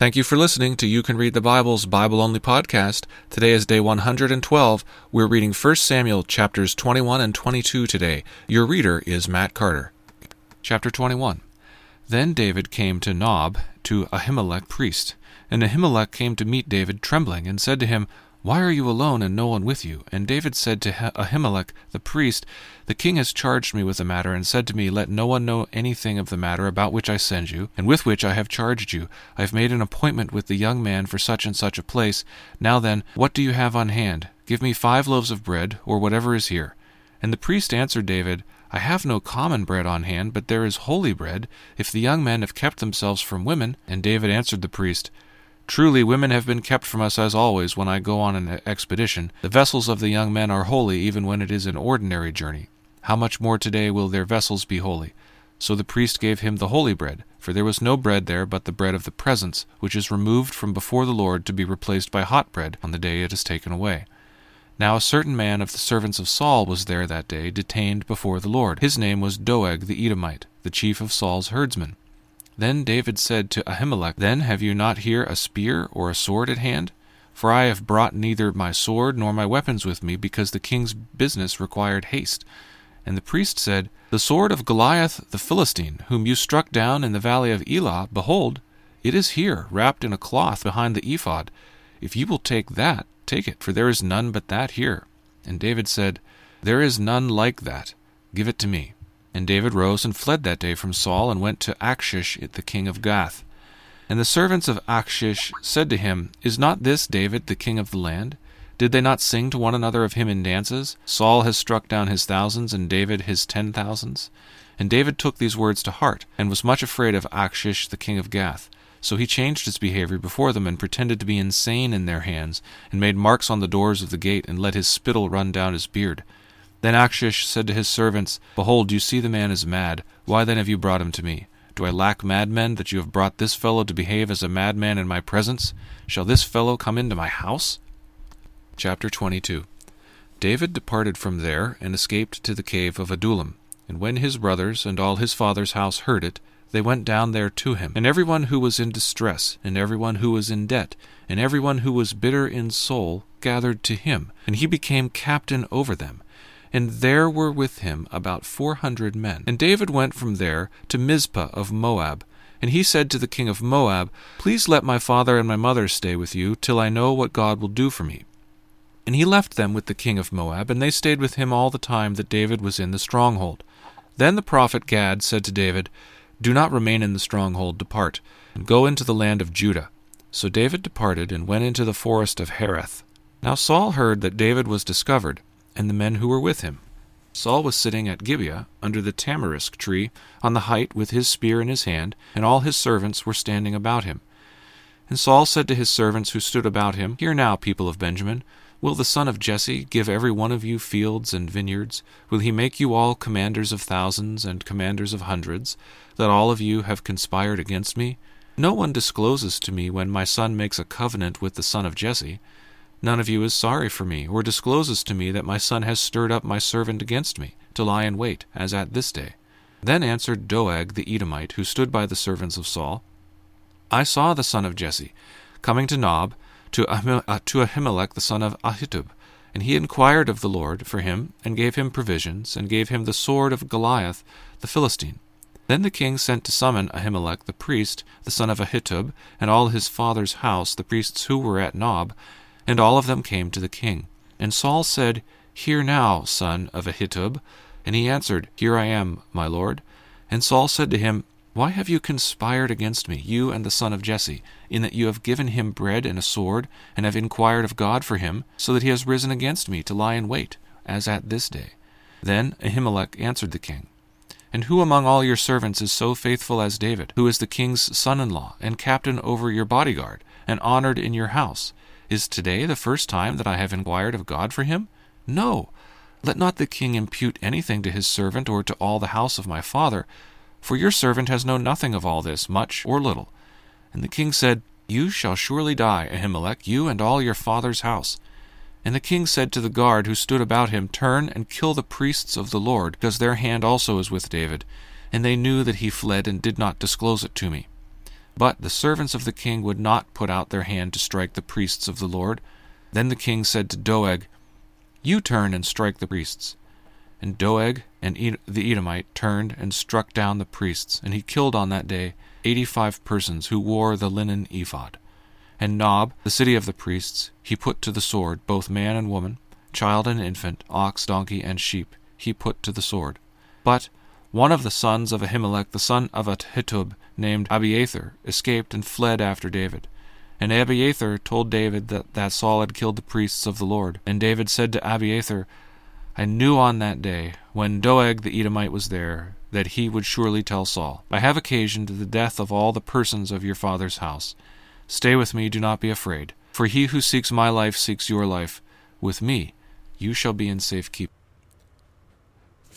Thank you for listening to You Can Read the Bible's Bible Only podcast. Today is day 112. We're reading 1 Samuel chapters 21 and 22 today. Your reader is Matt Carter. Chapter 21. Then David came to Nob, to Ahimelech priest. And Ahimelech came to meet David trembling, and said to him, why are you alone and no one with you? And David said to Ahimelech the priest, The king has charged me with the matter, and said to me, Let no one know anything of the matter about which I send you, and with which I have charged you. I have made an appointment with the young man for such and such a place. Now then, what do you have on hand? Give me five loaves of bread, or whatever is here. And the priest answered David, I have no common bread on hand, but there is holy bread, if the young men have kept themselves from women. And David answered the priest, Truly, women have been kept from us as always when I go on an expedition. The vessels of the young men are holy even when it is an ordinary journey. How much more today will their vessels be holy? So the priest gave him the holy bread, for there was no bread there but the bread of the presence, which is removed from before the Lord to be replaced by hot bread on the day it is taken away. Now a certain man of the servants of Saul was there that day, detained before the Lord. His name was Doeg the Edomite, the chief of Saul's herdsmen. Then David said to Ahimelech, Then have you not here a spear or a sword at hand? For I have brought neither my sword nor my weapons with me, because the king's business required haste. And the priest said, The sword of Goliath the Philistine, whom you struck down in the valley of Elah, behold, it is here, wrapped in a cloth behind the ephod. If you will take that, take it, for there is none but that here. And David said, There is none like that. Give it to me. And David rose and fled that day from Saul, and went to Achish the king of Gath. And the servants of Achish said to him, Is not this David the king of the land? Did they not sing to one another of him in dances? Saul has struck down his thousands, and David his ten thousands. And David took these words to heart, and was much afraid of Achish the king of Gath. So he changed his behavior before them, and pretended to be insane in their hands, and made marks on the doors of the gate, and let his spittle run down his beard. Then Achish said to his servants, Behold, you see the man is mad. Why then have you brought him to me? Do I lack madmen, that you have brought this fellow to behave as a madman in my presence? Shall this fellow come into my house? Chapter 22 David departed from there, and escaped to the cave of Adullam. And when his brothers and all his father's house heard it, they went down there to him. And every one who was in distress, and every one who was in debt, and every one who was bitter in soul, gathered to him, and he became captain over them and there were with him about four hundred men. And David went from there to Mizpah of Moab. And he said to the king of Moab, Please let my father and my mother stay with you, till I know what God will do for me. And he left them with the king of Moab, and they stayed with him all the time that David was in the stronghold. Then the prophet Gad said to David, Do not remain in the stronghold, depart, and go into the land of Judah. So David departed, and went into the forest of Hereth. Now Saul heard that David was discovered, and the men who were with him. Saul was sitting at Gibeah under the tamarisk tree on the height with his spear in his hand, and all his servants were standing about him. And Saul said to his servants who stood about him, Hear now, people of Benjamin, will the son of Jesse give every one of you fields and vineyards? Will he make you all commanders of thousands and commanders of hundreds, that all of you have conspired against me? No one discloses to me when my son makes a covenant with the son of Jesse. None of you is sorry for me, or discloses to me that my son has stirred up my servant against me, to lie in wait, as at this day. Then answered Doeg the Edomite, who stood by the servants of Saul, I saw the son of Jesse, coming to Nob, to, uh, to Ahimelech the son of Ahitub, and he inquired of the Lord for him, and gave him provisions, and gave him the sword of Goliath the Philistine. Then the king sent to summon Ahimelech the priest, the son of Ahitub, and all his father's house, the priests who were at Nob, and all of them came to the king. And Saul said, Hear now, son of Ahitub. And he answered, Here I am, my lord. And Saul said to him, Why have you conspired against me, you and the son of Jesse, in that you have given him bread and a sword, and have inquired of God for him, so that he has risen against me to lie in wait, as at this day? Then Ahimelech answered the king, And who among all your servants is so faithful as David, who is the king's son in law, and captain over your bodyguard, and honored in your house? Is today the first time that I have inquired of God for him? No. Let not the king impute anything to his servant or to all the house of my father, for your servant has known nothing of all this, much or little. And the king said, You shall surely die, Ahimelech, you and all your father's house. And the king said to the guard who stood about him, Turn and kill the priests of the Lord, because their hand also is with David. And they knew that he fled and did not disclose it to me. But the servants of the king would not put out their hand to strike the priests of the Lord. Then the king said to Doeg, You turn and strike the priests. And Doeg and the Edomite turned and struck down the priests, and he killed on that day eighty five persons who wore the linen ephod. And Nob, the city of the priests, he put to the sword, both man and woman, child and infant, ox, donkey, and sheep, he put to the sword. But one of the sons of Ahimelech, the son of Ahitub, named Abiathar, escaped and fled after David. And Abiathar told David that, that Saul had killed the priests of the Lord. And David said to Abiathar, I knew on that day, when Doeg the Edomite was there, that he would surely tell Saul, I have occasioned the death of all the persons of your father's house. Stay with me, do not be afraid. For he who seeks my life seeks your life. With me you shall be in safe keeping.